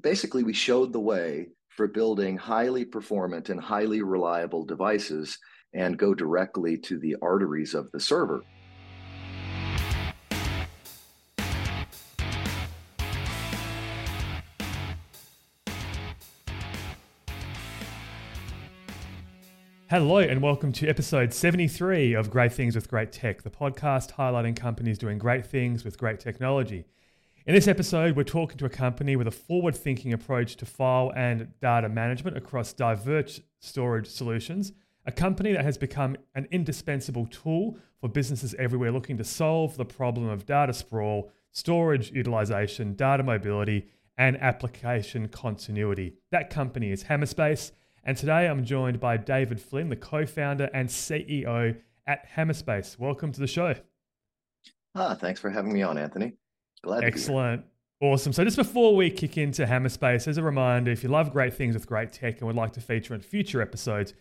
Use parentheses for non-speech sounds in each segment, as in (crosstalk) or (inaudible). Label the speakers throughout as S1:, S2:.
S1: basically we showed the way for building highly performant and highly reliable devices and go directly to the arteries of the server.
S2: Hello, and welcome to episode 73 of Great Things with Great Tech, the podcast highlighting companies doing great things with great technology. In this episode, we're talking to a company with a forward thinking approach to file and data management across diverse storage solutions, a company that has become an indispensable tool for businesses everywhere looking to solve the problem of data sprawl, storage utilization, data mobility, and application continuity. That company is Hammerspace. And today I'm joined by David Flynn, the co founder and CEO at Hammerspace. Welcome to the show.
S1: Ah, thanks for having me on, Anthony.
S2: Glad Excellent. Awesome. So, just before we kick into Hammerspace, as a reminder, if you love great things with great tech and would like to feature in future episodes,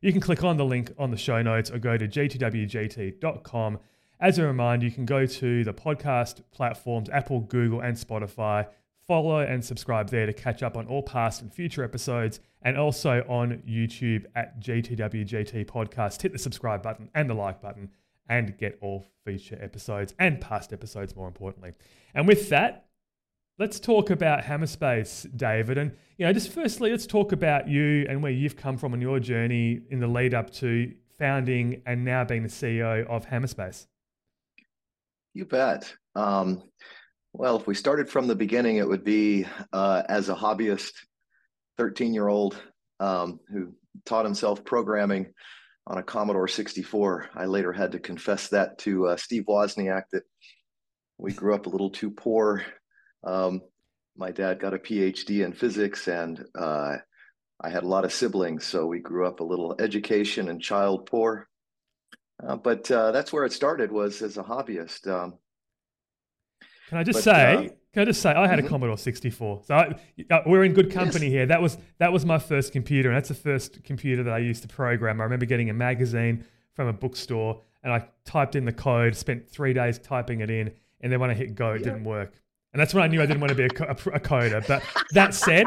S2: you can click on the link on the show notes or go to gtwgt.com. As a reminder, you can go to the podcast platforms Apple, Google, and Spotify follow and subscribe there to catch up on all past and future episodes, and also on YouTube at GTWGT Podcast. Hit the subscribe button and the like button and get all future episodes and past episodes, more importantly. And with that, let's talk about Hammerspace, David. And, you know, just firstly, let's talk about you and where you've come from on your journey in the lead up to founding and now being the CEO of Hammerspace.
S1: You bet. Um, well, if we started from the beginning, it would be uh, as a hobbyist, 13 year old um, who taught himself programming on a Commodore 64. I later had to confess that to uh, Steve Wozniak that we grew up a little too poor. Um, my dad got a PhD in physics, and uh, I had a lot of siblings, so we grew up a little education and child poor. Uh, but uh, that's where it started was as a hobbyist. Um,
S2: can I just but, say? Can I just say I had mm-hmm. a Commodore 64, so I, uh, we're in good company yes. here. That was that was my first computer, and that's the first computer that I used to program. I remember getting a magazine from a bookstore, and I typed in the code, spent three days typing it in, and then when I hit go, it yeah. didn't work. And that's when I knew I didn't want to be a, a, a coder. But (laughs) that said,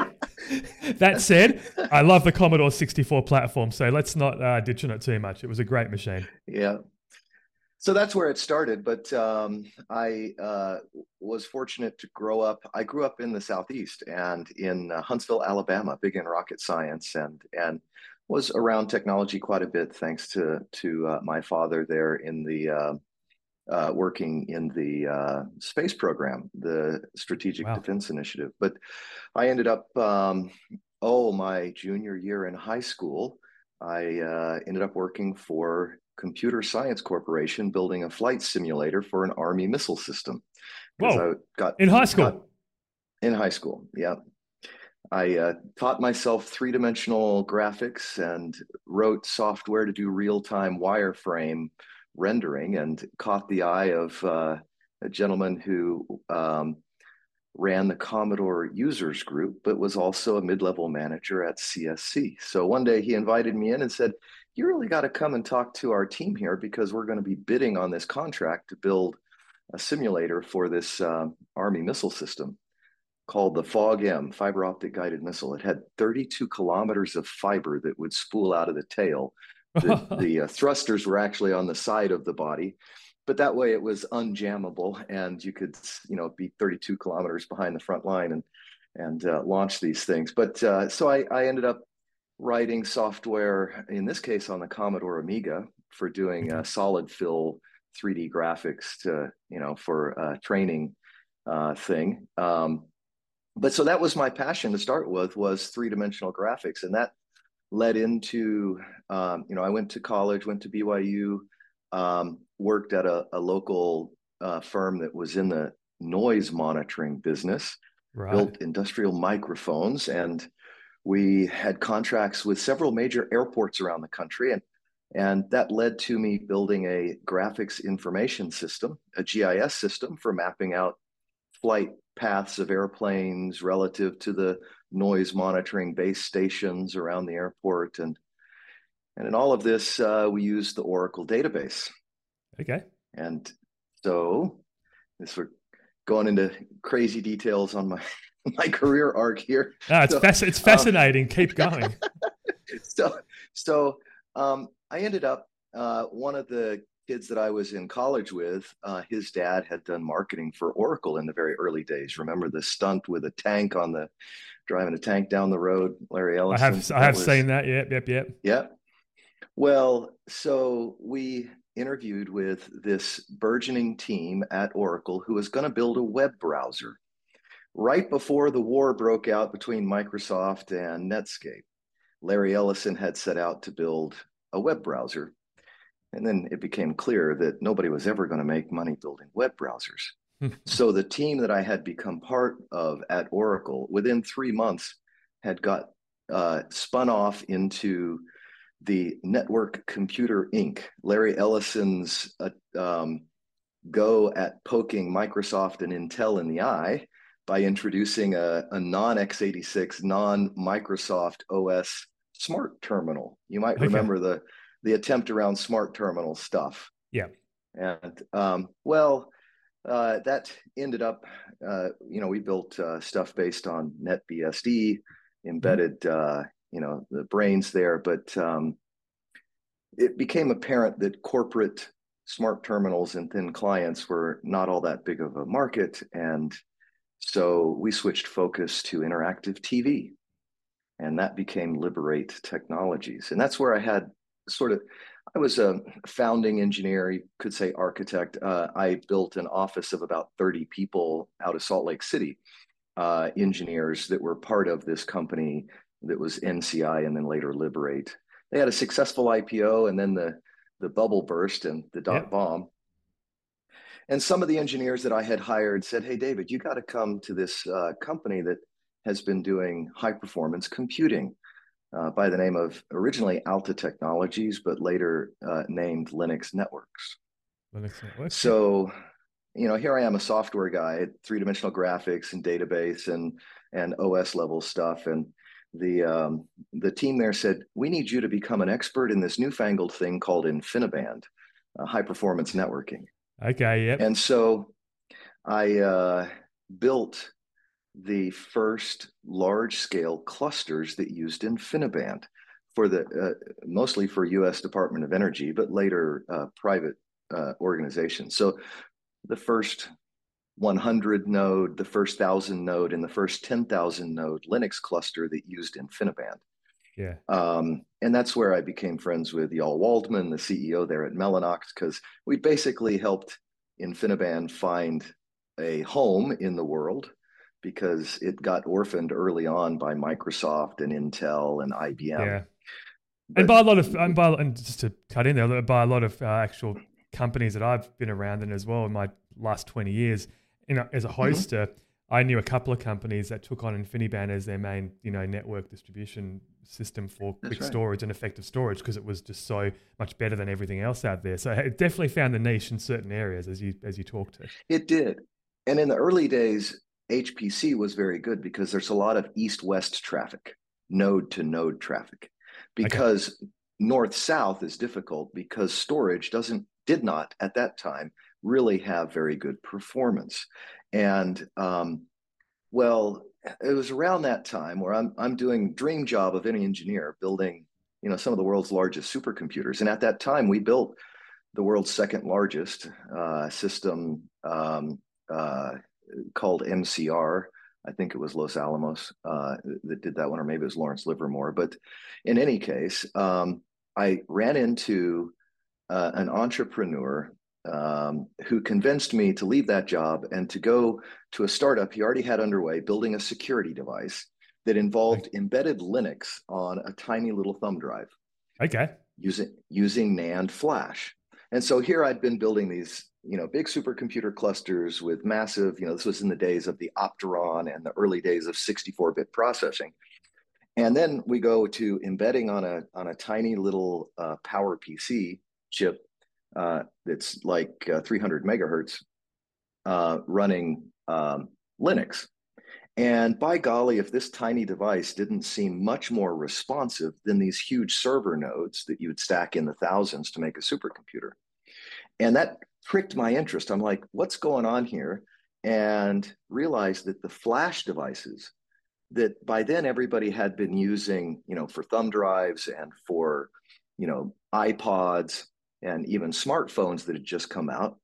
S2: that said, I love the Commodore 64 platform. So let's not uh, ditch on it too much. It was a great machine.
S1: Yeah, so that's where it started. But um, I uh, was fortunate to grow up. I grew up in the southeast and in uh, Huntsville, Alabama, big in rocket science, and and was around technology quite a bit thanks to to uh, my father there in the. Uh, uh, working in the uh, space program, the Strategic wow. Defense Initiative. But I ended up, um, oh, my junior year in high school, I ended up working for Computer Science Corporation building a flight simulator for an Army missile system.
S2: Whoa! I got in high school. Got,
S1: in high school, yeah. I uh, taught myself three dimensional graphics and wrote software to do real time wireframe rendering and caught the eye of uh, a gentleman who um, ran the Commodore users group, but was also a mid level manager at CSC. So one day he invited me in and said, you really got to come and talk to our team here because we're going to be bidding on this contract to build a simulator for this uh, Army missile system called the FOG-M, fiber optic guided missile. It had 32 kilometers of fiber that would spool out of the tail. (laughs) The, the uh, thrusters were actually on the side of the body, but that way it was unjammable, and you could, you know, be 32 kilometers behind the front line and and uh, launch these things. But uh, so I, I ended up writing software, in this case on the Commodore Amiga, for doing a solid fill 3D graphics to, you know, for a training uh, thing. Um, but so that was my passion to start with was three dimensional graphics. And that led into, um, you know, I went to college, went to BYU, um, worked at a, a local uh, firm that was in the noise monitoring business, right. built industrial microphones and we had contracts with several major airports around the country and and that led to me building a graphics information system a gis system for mapping out flight paths of airplanes relative to the noise monitoring base stations around the airport. And and in all of this uh, we used the oracle database.
S2: Okay.
S1: And so this we're going into crazy details on my (laughs) my career arc here.
S2: Ah, it's, so, fasc- it's um, fascinating. Um, Keep going. (laughs)
S1: so, so um, I ended up uh, one of the kids that I was in college with. Uh, his dad had done marketing for Oracle in the very early days. Remember the stunt with a tank on the driving a tank down the road, Larry Ellison.
S2: I have I have was, seen that. Yep, yep, yep.
S1: Yep. Well, so we interviewed with this burgeoning team at Oracle who was going to build a web browser right before the war broke out between Microsoft and Netscape. Larry Ellison had set out to build a web browser. And then it became clear that nobody was ever going to make money building web browsers. (laughs) so the team that I had become part of at Oracle within three months had got uh, spun off into the Network Computer Inc. Larry Ellison's uh, um, go at poking Microsoft and Intel in the eye by introducing a, a non x86, non Microsoft OS smart terminal. You might remember okay. the the attempt around smart terminal stuff.
S2: Yeah.
S1: And um, well, uh, that ended up, uh, you know, we built uh, stuff based on NetBSD, embedded, mm-hmm. you know, the brains there, but um, it became apparent that corporate smart terminals and thin clients were not all that big of a market. And so we switched focus to interactive TV. And that became Liberate Technologies. And that's where I had sort of, I was a founding engineer, you could say architect. Uh, I built an office of about 30 people out of Salt Lake City, uh, engineers that were part of this company that was NCI and then later Liberate they had a successful IPO and then the the bubble burst and the dot yep. bomb. And some of the engineers that I had hired said, "Hey, David, you got to come to this uh, company that has been doing high performance computing uh, by the name of originally Alta Technologies, but later uh, named Linux Networx." Linux Networx. So, you know, here I am, a software guy, three dimensional graphics and database and and OS level stuff, and the um, the team there said, "We need you to become an expert in this newfangled thing called InfiniBand, uh, high performance networking."
S2: Okay. Yep.
S1: And so, I uh, built the first large scale clusters that used InfiniBand for the uh, mostly for U.S. Department of Energy, but later uh, private uh, organizations. So, the first 100 node, the first 1,000 node, and the first 10,000 node Linux cluster that used InfiniBand.
S2: Yeah.
S1: Um, and that's where I became friends with Eyal Waldman, the CEO there at Mellanox, because we basically helped InfiniBand find a home in the world because it got orphaned early on by Microsoft and Intel and IBM.
S2: Yeah. But, and by a lot of, and, by, and just to cut in there, by a lot of uh, actual companies that I've been around in as well in my last 20 years, you know, as a mm-hmm. hoster, mm-hmm. I knew a couple of companies that took on InfiniBand as their main, you know, network distribution system for That's quick right. storage and effective storage because it was just so much better than everything else out there. So it definitely found the niche in certain areas as you as you talked to.
S1: It did, and in the early days, HPC was very good because there's a lot of east-west traffic, node to node traffic, because okay. north south is difficult because storage doesn't did not at that time really have very good performance. And um, well, it was around that time where I'm I'm doing dream job of any engineer building, you know, some of the world's largest supercomputers. And at that time, we built the world's second largest uh, system um, uh, called MCR. I think it was Los Alamos uh, that did that one, or maybe it was Lawrence Livermore. But in any case, um, I ran into uh, an entrepreneur um, who convinced me to leave that job and to go to a startup he already had underway, building a security device that involved right. embedded Linux on a tiny little thumb drive.
S2: Okay.
S1: Using using NAND flash. And so here I'd been building these, you know, big supercomputer clusters with massive, you know, this was in the days of the Opteron and the early days of 64-bit processing. And then we go to embedding on a on a tiny little uh, Power PC chip uh, it's like uh, 300 megahertz uh, running um, Linux. And by golly, if this tiny device didn't seem much more responsive than these huge server nodes that you would stack in the thousands to make a supercomputer. And that pricked my interest. I'm like, what's going on here? and realized that the flash devices that by then everybody had been using, you know, for thumb drives and for, you know, iPods and even smartphones that had just come out.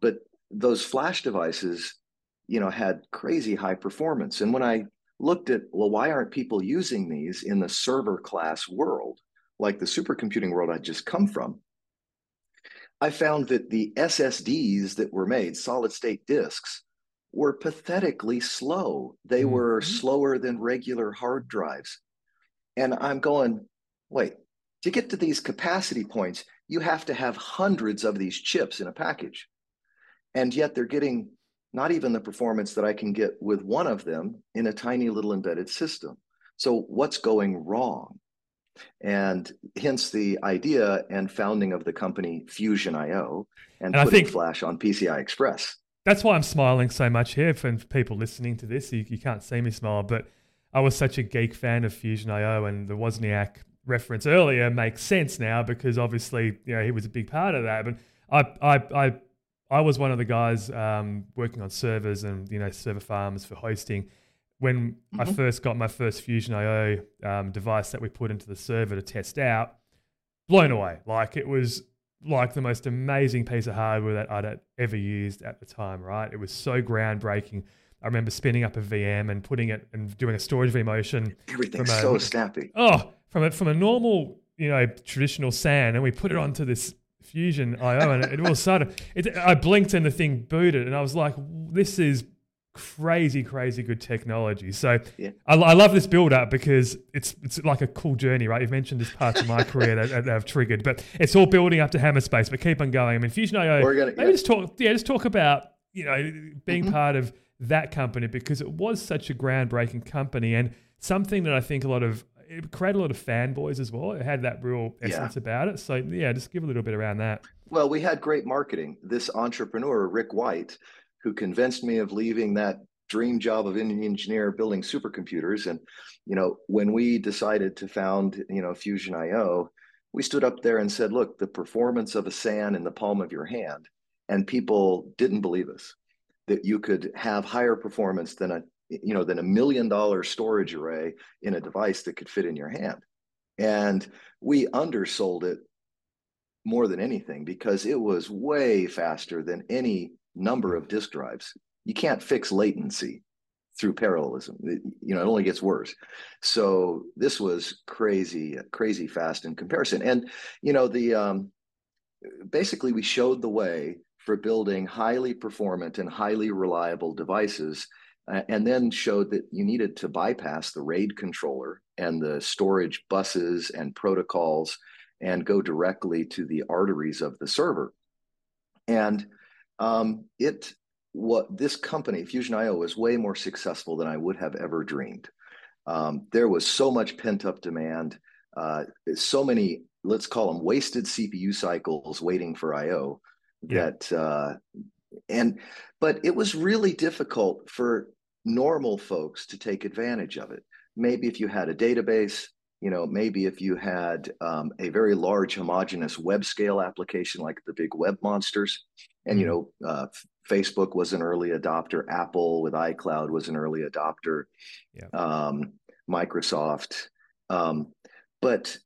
S1: But those flash devices, you know, had crazy high performance. And when I looked at, well, why aren't people using these in the server class world, like the supercomputing world I'd just come from? I found that the SSDs that were made, solid state disks, were pathetically slow. They mm-hmm. were slower than regular hard drives. And I'm going, wait, to get to these capacity points, you have to have hundreds of these chips in a package. And yet they're getting not even the performance that I can get with one of them in a tiny little embedded system. So, what's going wrong? And hence the idea and founding of the company Fusion IO and, and putting think, Flash on PCI Express
S2: that's why I'm smiling so much here for people listening to this. You, you can't see me smile, but I was such a geek fan of Fusion IO and the Wozniak reference earlier makes sense now because obviously you know he was a big part of that. But I I I, I was one of the guys um, working on servers and you know server farms for hosting. When mm-hmm. I first got my first Fusion IO um, device that we put into the server to test out, blown away. Like it was like the most amazing piece of hardware that I'd ever used at the time, right? It was so groundbreaking. I remember spinning up a VM and putting it and doing a storage vMotion.
S1: Everything's a, so snappy.
S2: Oh, from a, from a normal, you know, traditional SAN, and we put it onto this Fusion IO, and it, all started. It, I blinked and the thing booted, and I was like, "This is crazy, crazy good technology. So yeah. I, I, love this build up because it's it's like a cool journey, right? You've mentioned this part of my (laughs) career that, that, have triggered, but it's all building up to Hammerspace. But keep on going. I mean, Fusion IO. We're Gonna, maybe yeah. just talk, yeah, just talk about you know being mm-hmm. part of that company because it was such a groundbreaking company and something that I think a lot of it created a lot of fanboys as well. It had that real essence yeah. about it. So yeah, just give a little bit around that.
S1: Well, we had great marketing. This entrepreneur, Rick White, who convinced me of leaving that dream job of Indian engineer building supercomputers. And, you know, when we decided to found, you know, Fusion IO, we stood up there and said, look, the performance of a SAN in the palm of your hand. And people didn't believe us that you could have higher performance than a, you know, than a million dollar storage array in a device that could fit in your hand. And we undersold it more than anything because it was way faster than any number of disk drives. You can't fix latency through parallelism. You know, it only gets worse. So this was crazy, crazy fast in comparison. And you know, the um, basically we showed the way for building highly performant and highly reliable devices. Uh, and then showed that you needed to bypass the RAID controller and the storage buses and protocols and go directly to the arteries of the server. And um, it what this company Fusion IO was way more successful than I would have ever dreamed. Um, there was so much pent up demand, uh, so many let's call them wasted CPU cycles waiting for IO yeah. that uh, and but it was really difficult for normal folks to take advantage of it. Maybe if you had a database, you know, maybe if you had um, a very large homogeneous web scale application like the big web monsters, and you mm-hmm. know, uh, Facebook was an early adopter, Apple with iCloud was an early adopter, yeah. um, Microsoft, um, but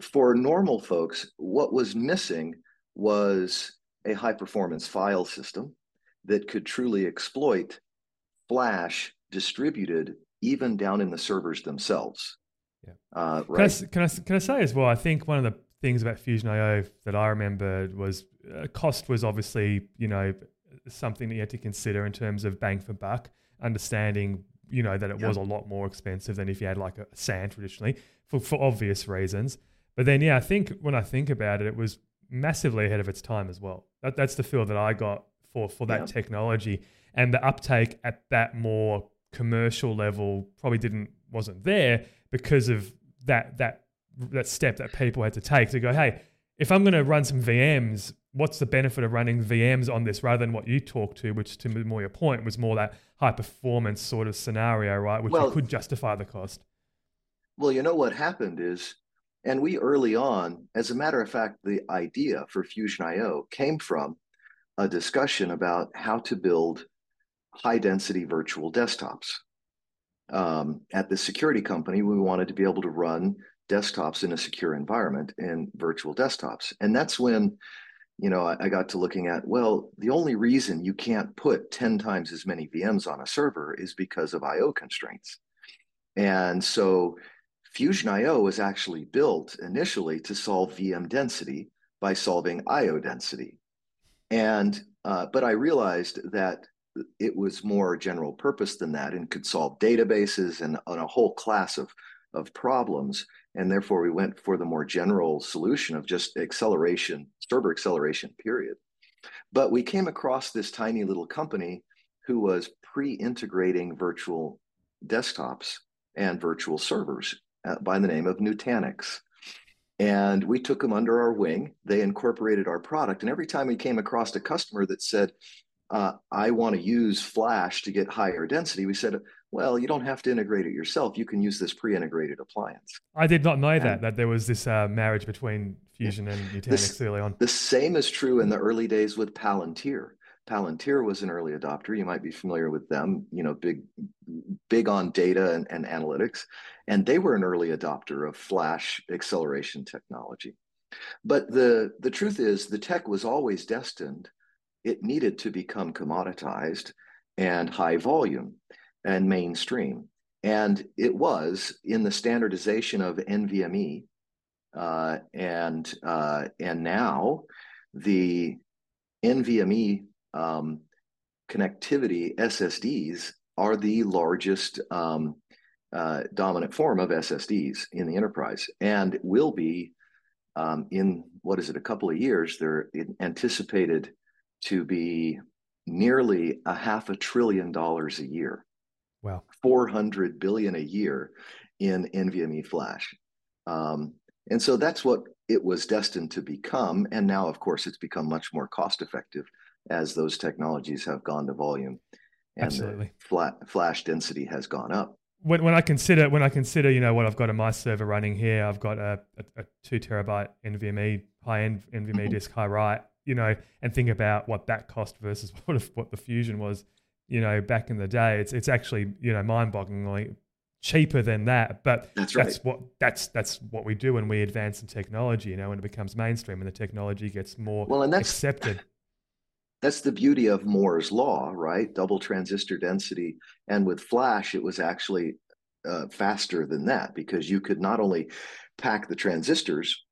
S1: for normal folks, what was missing was a high performance file system that could truly exploit Flash distributed even down in the servers themselves.
S2: Yeah. Uh, right. Can I, can I, can I say as well? I think one of the things about Fusion IO that I remembered was uh, cost was obviously you know something that you had to consider in terms of bang for buck. Understanding you know that it yep. was a lot more expensive than if you had like a SAN traditionally for for obvious reasons. But then yeah, I think when I think about it, it was massively ahead of its time as well. That, that's the feel that I got for for that yep. technology and the uptake at that more commercial level probably didn't wasn't there because of that that that step that people had to take to go, hey, if I'm going to run some VMs, what's the benefit of running VMs on this rather than what you talked to, which to more your point was more that high performance sort of scenario, right? Which well, could justify the cost.
S1: Well, you know what happened is, and we early on, as a matter of fact, the idea for Fusion IO came from a discussion about how to build high density virtual desktops. Um, at the security company, we wanted to be able to run desktops in a secure environment in virtual desktops. And that's when, you know, I, I got to looking at, well, the only reason you can't put 10 times as many VMs on a server is because of IO constraints. And so Fusion IO was actually built initially to solve VM density by solving IO density. And uh, but I realized that it was more general purpose than that and could solve databases and on a whole class of of problems. And therefore, we went for the more general solution of just acceleration, server acceleration, period. But we came across this tiny little company who was pre integrating virtual desktops and virtual servers by the name of Nutanix. And we took them under our wing. They incorporated our product. And every time we came across a customer that said, uh, I want to use Flash to get higher density, we said, well, you don't have to integrate it yourself. You can use this pre-integrated appliance.
S2: I did not know and, that that there was this uh, marriage between Fusion and Nutanix this, early on.
S1: The same is true in the early days with Palantir. Palantir was an early adopter. You might be familiar with them. You know, big, big on data and, and analytics, and they were an early adopter of Flash acceleration technology. But the the truth is, the tech was always destined. It needed to become commoditized and high volume and mainstream. And it was in the standardization of NVMe, uh, and uh, and now the NVMe um, connectivity SSDs are the largest um, uh, dominant form of SSDs in the enterprise, and will be um, in what is it a couple of years. They're anticipated to be nearly a half a trillion dollars a year.
S2: Wow.
S1: 400 billion a year in NVMe flash. Um, and so that's what it was destined to become. And now, of course, it's become much more cost effective as those technologies have gone to volume and Absolutely. flat flash density has gone up.
S2: When, when I consider when I consider you know what I've got in my server running here, I've got a, a, a two terabyte NVMe high end NVMe mm-hmm. disk high write, you know, and think about what that cost versus (laughs) what what the fusion was you know, back in the day. It's it's actually you know mind-bogglingly cheaper than that. But
S1: that's,
S2: right. that's what that's that's what we do when we advance in technology. You know, when it becomes mainstream and the technology gets more well, and that's, accepted.
S1: That's the beauty of Moore's law, right? Double transistor density, and with flash, it was actually uh, faster than that because you could not only pack the transistors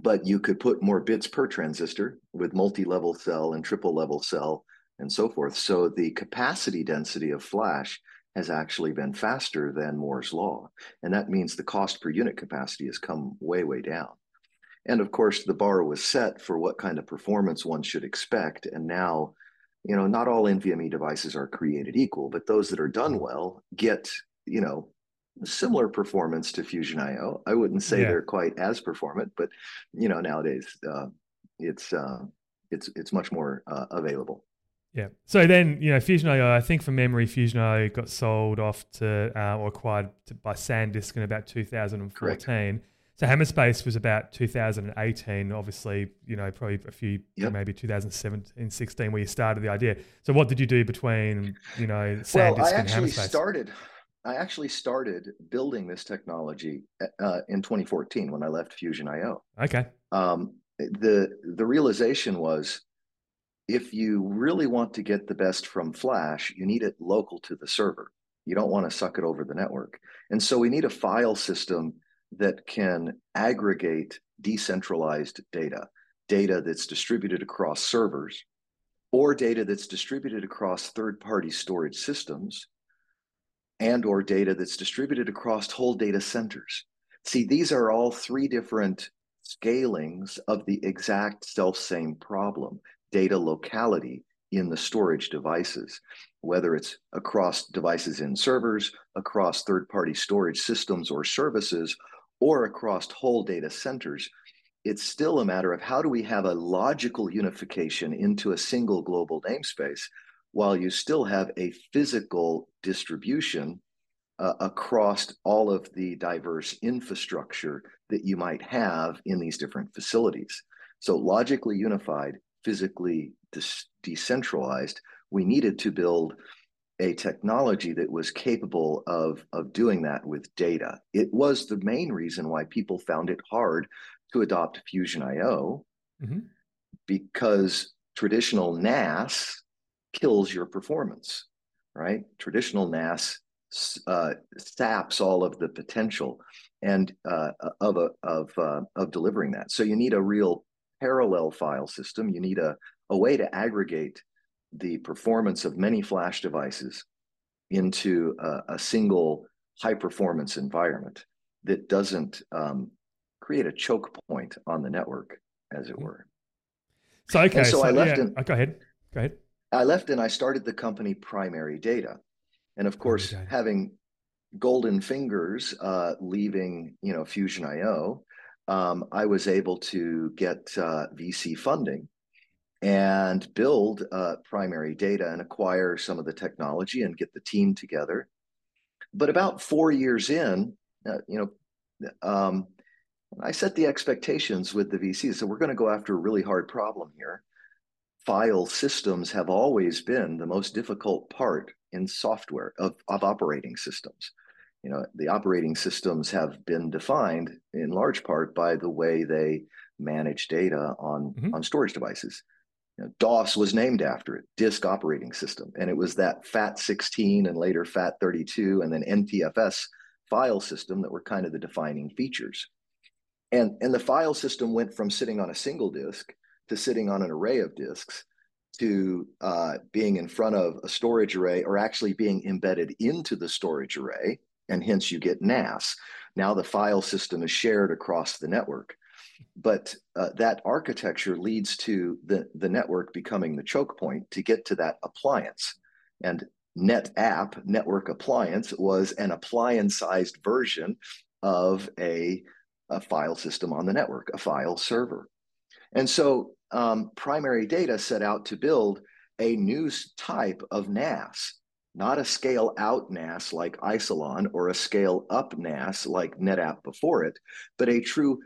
S1: but you could put more bits per transistor with multi-level cell and triple level cell and so forth. So the capacity density of flash has actually been faster than Moore's law. And that means the cost per unit capacity has come way, way down. And of course, the bar was set for what kind of performance one should expect. And now, you know, not all NVMe devices are created equal, but those that are done well get, you know, similar performance to Fusion IO. I wouldn't say yeah. they're quite as performant, but you know, nowadays uh, it's uh, it's it's much more uh, available.
S2: Yeah. So then, you know, Fusion IO, I think from memory, Fusion IO got sold off to uh, or acquired to, by SanDisk in about 2014. Correct. So Hammerspace was about 2018, obviously, you know, probably a few, yep. maybe 2017, 16, where you started the idea. So what did you do between, you know, SanDisk well, I
S1: actually started, I actually started building this technology uh, in 2014 when I left Fusion IO.
S2: Okay. Um,
S1: the the realization was if you really want to get the best from Flash, you need it local to the server. You don't want to suck it over the network. And so we need a file system that can aggregate decentralized data, data that's distributed across servers or data that's distributed across third-party storage systems and or data that's distributed across whole data centers. See, these are all three different scalings of the exact self-same problem data locality in the storage devices, whether it's across devices in servers, across third party storage systems or services, or across whole data centers. It's still a matter of how do we have a logical unification into a single global namespace while you still have a physical distribution uh, across all of the diverse infrastructure that you might have in these different facilities. So, logically unified physically decentralized we needed to build a technology that was capable of, of doing that with data. It was the main reason why people found it hard to adopt Fusion IO mm-hmm. because traditional NAS kills your performance, right? Traditional NAS uh, saps all of the potential and uh, of a, of uh, of delivering that. So you need a real parallel file system. You need a a way to aggregate the performance of many flash devices into a, a single high performance environment that doesn't um, create a choke point on the network, as it mm-hmm. were.
S2: So okay, so, so I left. Yeah. And, oh, go ahead. Go ahead.
S1: I left and I started the company Primary Data, and of course, having golden fingers uh, leaving, you know, Fusion IO, um, I was able to get uh, VC funding and build uh, primary data and acquire some of the technology and get the team together. But about four years in, uh, you know, um, I set the expectations with the VCs. So we're going to go after a really hard problem here. File systems have always been the most difficult part in software of, of operating systems. You know, the operating systems have been defined in large part by the way they manage data on, mm-hmm. on storage devices. Know, DOS was named after it, Disk Operating System, and it was that FAT16 and later FAT32 and then NTFS file system that were kind of the defining features. And, and the file system went from sitting on a single disk to sitting on an array of disks to uh, being in front of a storage array or actually being embedded into the storage array, and hence you get NAS. Now the file system is shared across the network but uh, that architecture leads to the, the network becoming the choke point to get to that appliance. And NetApp, network appliance, was an appliance sized version of a, a, file system on the network, a file server. And so um, primary data set out to build a new type of NAS, not a scale out NAS like Isilon or a scale up NAS like NetApp before it, but a true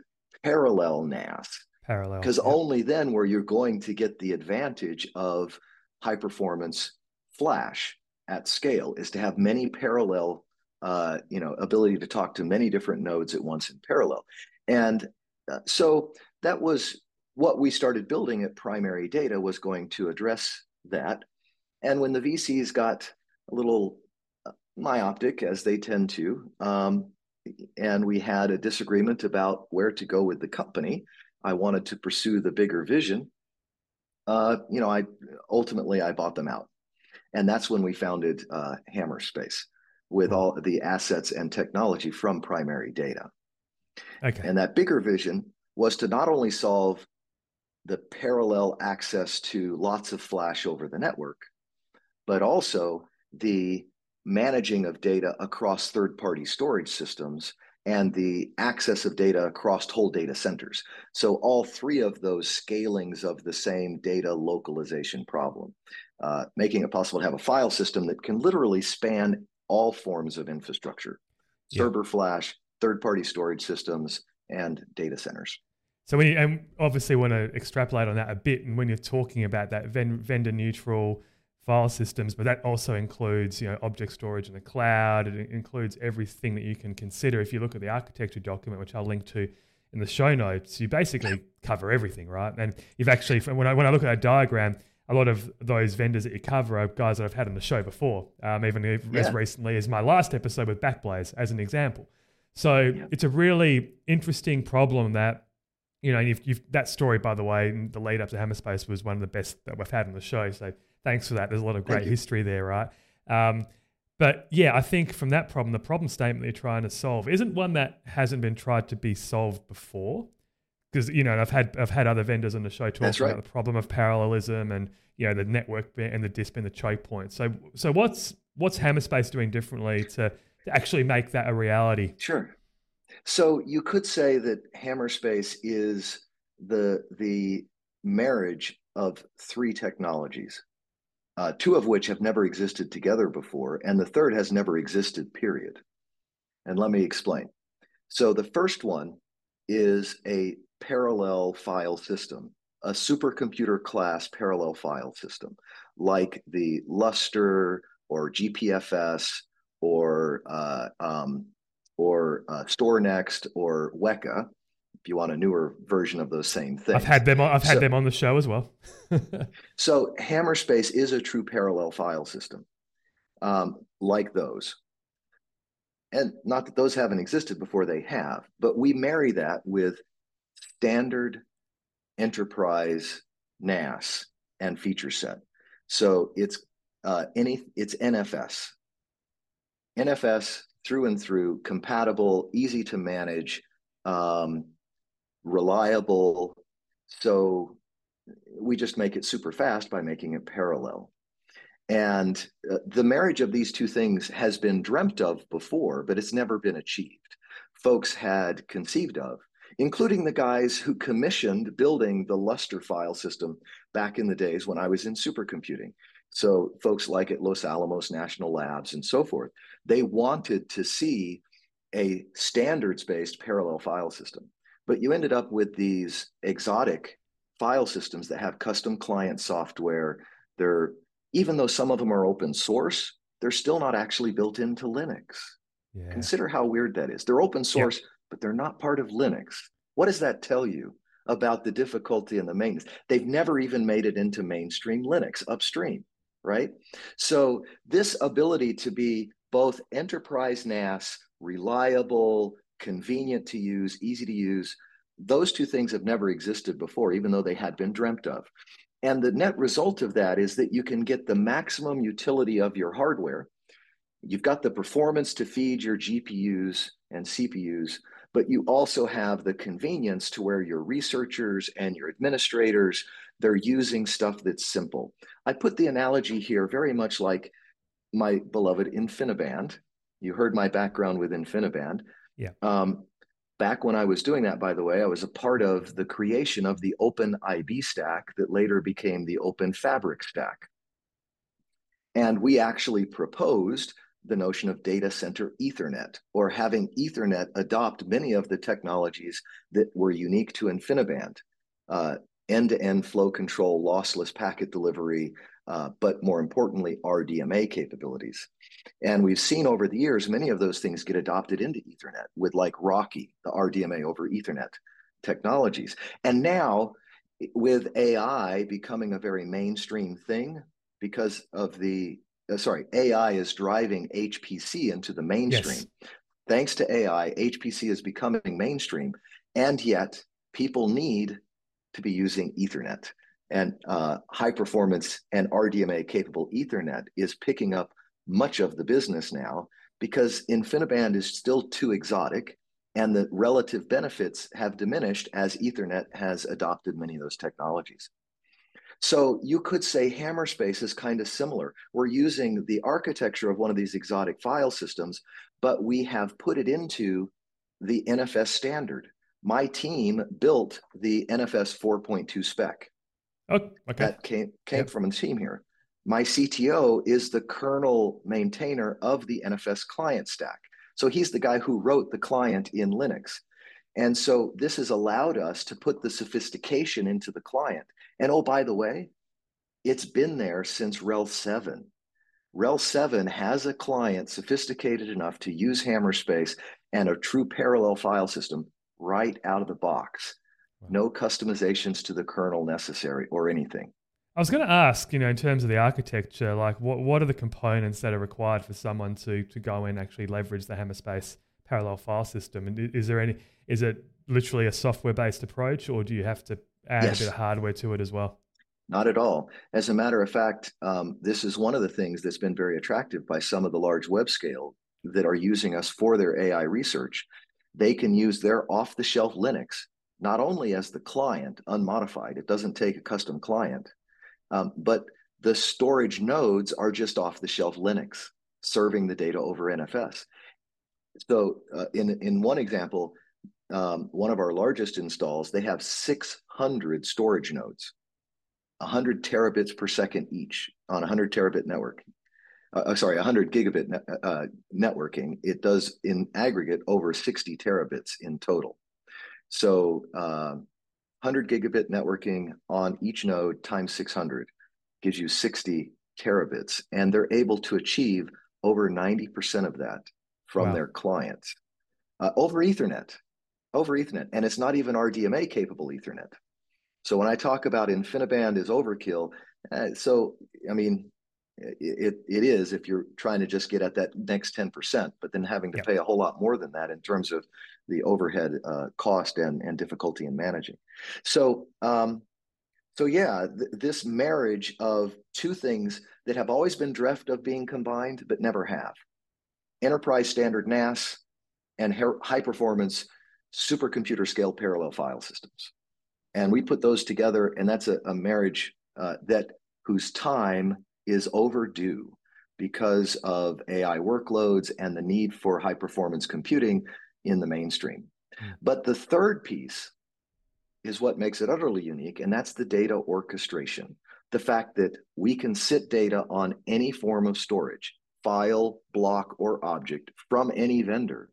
S1: parallel NAS.
S2: Parallel.
S1: Because only then where you're going to get the advantage of high performance flash at scale is to have many parallel, uh, you know, ability to talk to many different nodes at once in parallel. And uh, so that was what we started building at Primary Data was going to address that. And when the VCs got a little uh, myopic, as they tend to, um, and we had a disagreement about where to go with the company. I wanted to pursue the bigger vision. Uh, you know, I ultimately I bought them out, and that's when we founded uh, Hammerspace with all the assets and technology from Primary Data. Okay. And that bigger vision was to not only solve the parallel access to lots of flash over the network, but also the managing of data across third party storage systems and the access of data across whole data centers. So, all three of those scalings of the same data localization problem, uh, making it possible to have a file system that can literally span all forms of infrastructure yeah. server flash, third party storage systems, and data centers.
S2: So, when you and obviously want to extrapolate on that a bit, and when you're talking about that vendor neutral file systems, but that also includes you know object storage in the cloud. It includes everything that you can consider. If you look at the architecture document, which I'll link to in the show notes, you basically cover everything, right? And you've actually when I when I look at that diagram, a lot of those vendors that you cover are guys that I've had on the show before, um, even yeah. as recently as my last episode with Backblaze, as an example. So yeah. it's a really interesting problem that you know, you've, you've, that story, by the way, the lead up to Hammerspace was one of the best that we've had on the show. So thanks for that. There's a lot of great history there, right? Um, but yeah, I think from that problem, the problem statement you're trying to solve isn't one that hasn't been tried to be solved before. Because you know, I've had I've had other vendors on the show talk right. about the problem of parallelism and you know the network and the disk being the choke point. So so what's what's Hammerspace doing differently to, to actually make that a reality?
S1: Sure. So you could say that Hammerspace is the the marriage of three technologies uh, two of which have never existed together before, and the third has never existed, period. And let me explain. So the first one is a parallel file system a supercomputer class parallel file system like the Lustre or GPFS or uh, um, or uh, StorNext or Weka, you want a newer version of those same things.
S2: I've had them. I've had so, them on the show as well. (laughs)
S1: so Hammerspace is a true parallel file system, um, like those. And not that those haven't existed before, they have. But we marry that with standard enterprise NAS and feature set. So it's uh, any it's NFS. NFS through and through, compatible, easy to manage, um, reliable. So we just make it super fast by making it parallel. And uh, the marriage of these two things has been dreamt of before, but it's never been achieved. Folks had conceived of, including the guys who commissioned building the Lustre file system back in the days when I was in supercomputing. So folks like at Los Alamos National Labs and so forth, they wanted to see a standards-based parallel file system. But you ended up with these exotic file systems that have custom client software. They're even though some of them are open source, they're still not actually built into Linux. Yeah. Consider how weird that is. They're open source, but they're not part of Linux. What does that tell you about the difficulty and the maintenance? They've never even made it into mainstream Linux upstream right? So this ability to be both enterprise NAS, reliable, convenient to use, easy to use, those two things have never existed before, even though they had been dreamt of. And the net result of that is that you can get the maximum utility of your hardware. You've got the performance to feed your GPUs and CPUs, but you also have the convenience to where your researchers and your administrators they're using stuff that's simple. I put the analogy here very much like my beloved InfiniBand. You heard my background with InfiniBand.
S2: Yeah.
S1: Um, back when I was doing that, by the way, I was a part of the creation of the Open IB stack that later became the Open Fabric stack. And we actually proposed the notion of data center Ethernet or having Ethernet adopt many of the technologies that were unique to InfiniBand. Uh, end-to-end flow control, lossless packet delivery, uh, but more importantly, RDMA capabilities. And we've seen over the years, many of those things get adopted into Ethernet with like RoCE, the RDMA over Ethernet technologies. And now with AI becoming a very mainstream thing because of the, uh, sorry, AI is driving HPC into the mainstream. Yes. Thanks to AI, HPC is becoming mainstream. And yet people need to be using Ethernet. And uh, high performance and RDMA capable Ethernet is picking up much of the business now because InfiniBand is still too exotic and the relative benefits have diminished as Ethernet has adopted many of those technologies. So you could say Hammerspace is kind of similar. We're using the architecture of one of these exotic file systems, but we have put it into the NFS standard my team built the NFS 4.2 spec.
S2: Oh, okay.
S1: That came came yep. from a team here. My CTO is the kernel maintainer of the NFS client stack. So he's the guy who wrote the client in Linux. And so this has allowed us to put the sophistication into the client. And oh, by the way, it's been there since RHEL 7. RHEL 7 has a client sophisticated enough to use Hammerspace and a true parallel file system right out of the box. No customizations to the kernel necessary or anything.
S2: I was going to ask, you know, in terms of the architecture, like what, what are the components that are required for someone to to go and actually leverage the Hammerspace parallel file system? And is there any, is it literally a software based approach or do you have to add yes. a bit of hardware to it as well?
S1: Not at all. As a matter of fact, um, this is one of the things that's been very attractive by some of the large web scale that are using us for their AI research they can use their off the shelf Linux, not only as the client, unmodified, it doesn't take a custom client, um, but the storage nodes are just off the shelf Linux serving the data over NFS. So uh, in, in one example, um, one of our largest installs, they have 600 storage nodes, 100 terabits per second each on a 100 terabit network uh, uh sorry, 100 gigabit ne- uh, uh, networking, it does in aggregate over 60 terabits in total. So uh, 100 gigabit networking on each node times 600 gives you 60 terabits, and they're able to achieve over 90% of that from wow. their clients uh, over Ethernet, over Ethernet, and it's not even RDMA capable Ethernet. So when I talk about InfiniBand is overkill, uh, so I mean it, it is if you're trying to just get at that next 10%, but then having to pay a whole lot more than that in terms of the overhead uh, cost and, and difficulty in managing. So, um, so yeah, th- this marriage of two things that have always been dreamt of being combined, but never have. Enterprise standard NAS and high performance supercomputer scale parallel file systems. And we put those together, and that's a, a marriage uh, that whose time is overdue because of AI workloads and the need for high performance computing in the mainstream. Mm. But the third piece is what makes it utterly unique, and that's the data orchestration. The fact that we can sit data on any form of storage, file, block, or object from any vendor,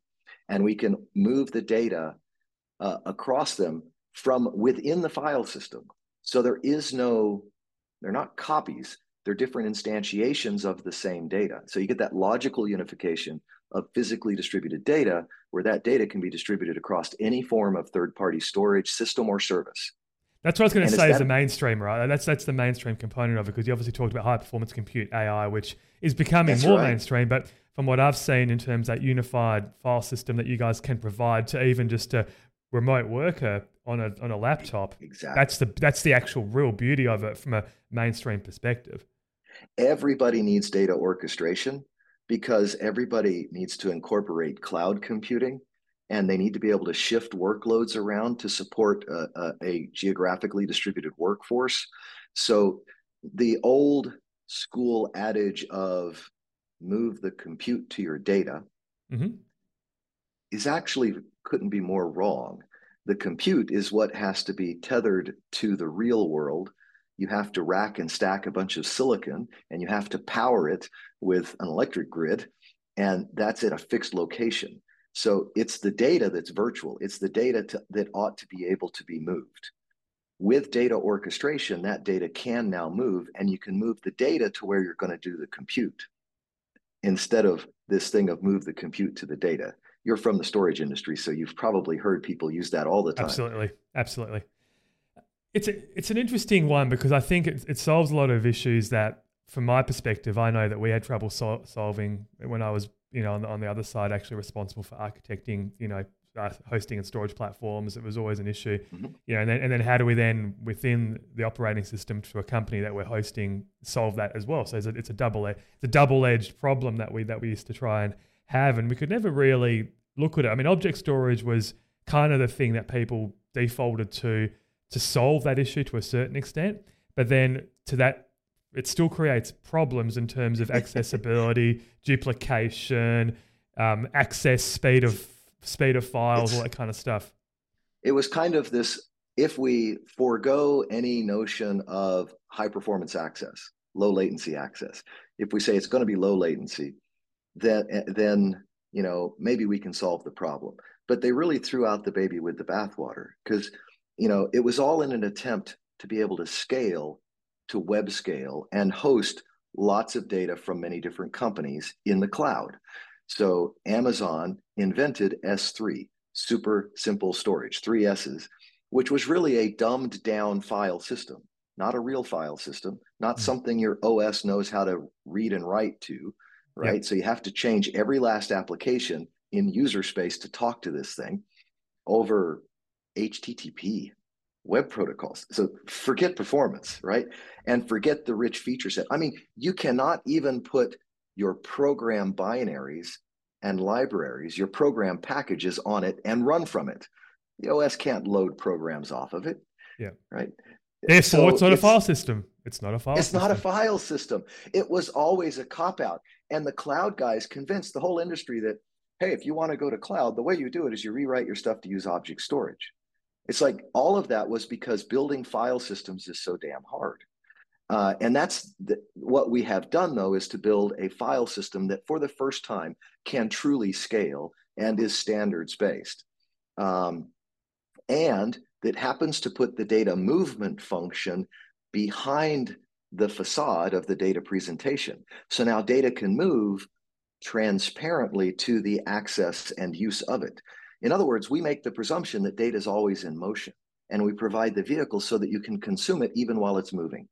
S1: and we can move the data uh, across them from within the file system. So there is no, they're not copies, they're different instantiations of the same data. So you get that logical unification of physically distributed data where that data can be distributed across any form of third-party storage system or service.
S2: That's what I was going to say is the mainstream, right? That's that's the mainstream component of it because you obviously talked about high performance compute AI, which is becoming more right. mainstream. But from what I've seen in terms of that unified file system that you guys can provide to even just a remote worker on a on a laptop,
S1: exactly.
S2: That's the that's the actual real beauty of it from a mainstream perspective.
S1: Everybody needs data orchestration because everybody needs to incorporate cloud computing and they need to be able to shift workloads around to support a, a, a geographically distributed workforce. So the old school adage of move the compute to your data mm-hmm. is actually couldn't be more wrong. The compute is what has to be tethered to the real world you have to rack and stack a bunch of silicon and you have to power it with an electric grid and that's at a fixed location. So it's the data that's virtual. It's the data to, that ought to be able to be moved. With data orchestration that data can now move and you can move the data to where you're going to do the compute instead of this thing of move the compute to the data. You're from the storage industry so you've probably heard people use that all the time.
S2: Absolutely. Absolutely it's a, it's an interesting one because I think it, it solves a lot of issues that, from my perspective, I know that we had trouble sol- solving when I was, you know, on the, on the other side, actually responsible for architecting, you know, uh, hosting and storage platforms. It was always an issue, mm-hmm. you know. And then, and then how do we then within the operating system to a company that we're hosting solve that as well? So it's a, it's a double it's a double edged problem that we that we used to try and have, and we could never really look at it. I mean, object storage was kind of the thing that people defaulted to to solve that issue to a certain extent. But then to that, it still creates problems in terms of accessibility, (laughs) duplication, um, access, speed of speed of files, it's, all that kind of stuff.
S1: It was kind of this: if we forego any notion of high performance access, low latency access, if we say it's going to be low latency, then then you know maybe we can solve the problem. But they really threw out the baby with the bathwater because you know, it was all in an attempt to be able to scale to web scale and host lots of data from many different companies in the cloud. So Amazon invented S3, super simple storage, three S's, which was really a dumbed down file system, not a real file system, not mm-hmm. something your OS knows how to read and write to, right? Yep. So you have to change every last application in user space to talk to this thing over HTTP, web protocols. So forget performance, right? And forget the rich feature set. I mean, you cannot even put your program binaries and libraries, your program packages on it and run from it. The OS can't load programs off of it.
S2: Yeah.
S1: Right.
S2: Therefore, so it's not it's, a file system. It's not a file
S1: it's
S2: system.
S1: not a file system. It was always a cop out. And the cloud guys convinced the whole industry that, hey, if you want to go to cloud, the way you do it is you rewrite your stuff to use object storage. It's like all of that was because building file systems is so damn hard. Uh, and that's the, what we have done, though, is to build a file system that for the first time can truly scale and is standards based. Um, and that happens to put the data movement function behind the facade of the data presentation. So now data can move transparently to the access and use of it. In other words, we make the presumption that data is always in motion and we provide the vehicle so that you can consume it even while it's moving.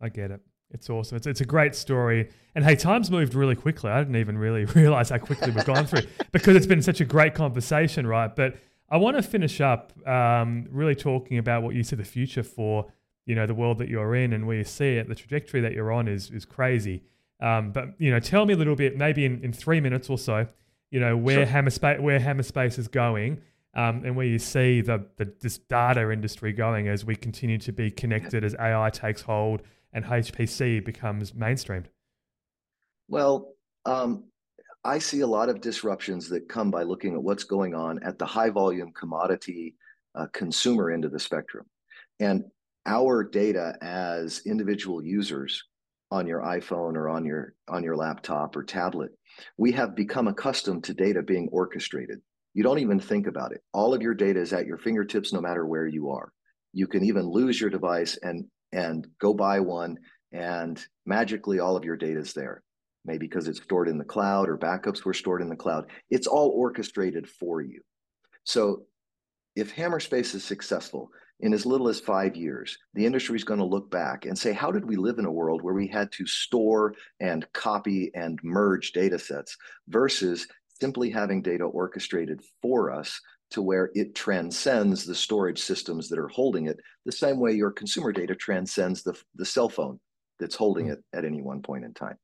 S2: I get it. It's awesome. It's, it's a great story. And hey, time's moved really quickly. I didn't even really (laughs) realize how quickly we've gone through (laughs) because it's been such a great conversation, right? But I want to finish up um, really talking about what you see the future for, you know, the world that you're in and where you see it. The trajectory that you're on is is crazy. Um, but you know, tell me a little bit, maybe in, in three minutes or so, you know, where sure. Hammerspace where Hammerspace is going, um, and where you see the, the this data industry going as we continue to be connected as AI takes hold and HPC becomes mainstreamed?
S1: Well, um, I see a lot of disruptions that come by looking at what's going on at the high volume commodity uh, consumer end of the spectrum. And our data as individual users on your iPhone or on your on your laptop or tablet, we have become accustomed to data being orchestrated. You don't even think about it. All of your data is at your fingertips no matter where you are. You can even lose your device and and go buy one and magically all of your data is there maybe because it's stored in the cloud or backups were stored in the cloud it's all orchestrated for you so if hammerspace is successful in as little as five years the industry is going to look back and say how did we live in a world where we had to store and copy and merge data sets versus simply having data orchestrated for us to where it transcends the storage systems that are holding it, the same way your consumer data transcends the, the cell phone that's holding mm. it at any one point in time.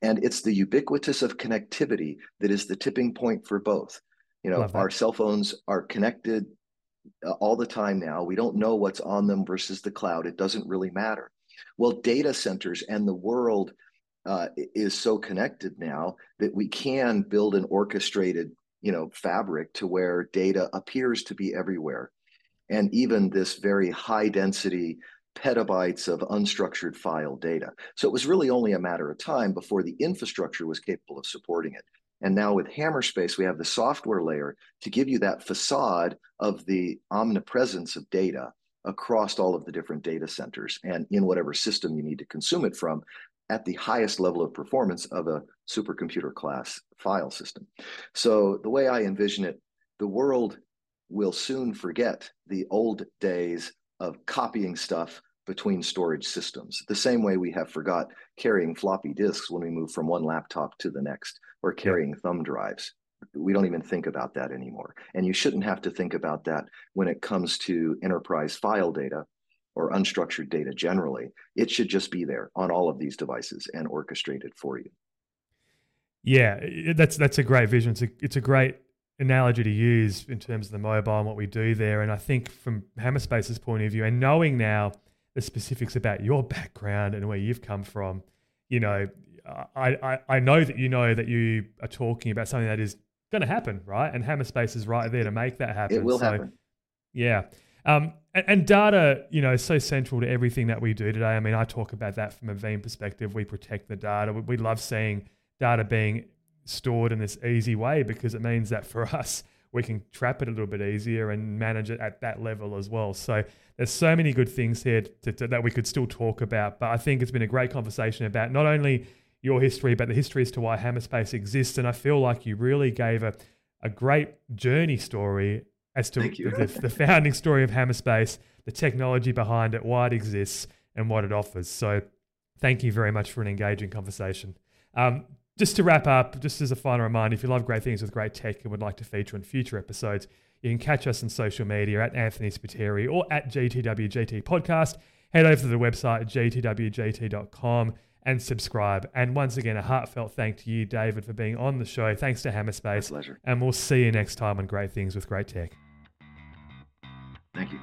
S1: And it's the ubiquitous of connectivity that is the tipping point for both. You know, our cell phones are connected all the time now. We don't know what's on them versus the cloud. It doesn't really matter. Well, data centers and the world uh, is so connected now that we can build an orchestrated you know fabric to where data appears to be everywhere and even this very high density petabytes of unstructured file data so it was really only a matter of time before the infrastructure was capable of supporting it and now with hammerspace we have the software layer to give you that facade of the omnipresence of data across all of the different data centers and in whatever system you need to consume it from at the highest level of performance of a supercomputer class file system. So the way I envision it, the world will soon forget the old days of copying stuff between storage systems, the same way we have forgot carrying floppy disks when we move from one laptop to the next, or carrying thumb drives. We don't even think about that anymore. And you shouldn't have to think about that when it comes to enterprise file data or unstructured data generally. It should just be there on all of these devices and orchestrated for you.
S2: Yeah, that's that's a great vision. It's a, it's a great analogy to use in terms of the mobile and what we do there. And I think from Hammerspace's point of view, and knowing now the specifics about your (laughs) background and where you've come from, you know, I, I, I know that you know that you are talking about something that is going to happen, right? And Hammerspace is right there to make that happen.
S1: It will so, happen.
S2: Yeah. Um, and, and, data, you know, is so central to everything that we do today. I mean, I talk about that from a Veeam perspective. We protect the data. We, we love seeing data being stored in this easy way because it means that for (laughs) us, we can trap it a little bit easier and manage it at that level as well. So there's so many good things here to, to, that we could still talk about. But I think it's been a great conversation about not only your history, but the history as to why Hammerspace exists. And I feel like you really gave a, a great journey story as to the, the, founding story of Hammerspace, the technology behind it, why it exists, and what it offers. So, thank you very much for an engaging conversation. Um, just to wrap up, just as a final reminder, if you love great things with great tech and would like to feature in future episodes, you can catch us on social media at Anthony Spiteri or at GTWGT Podcast. Head over to the website gtwgt.com and subscribe. And once again, a heartfelt thank to you, David, for being on the show. Thanks to Hammerspace.
S1: My pleasure.
S2: And we'll see you next time on Great Things with Great Tech.
S1: Thank you.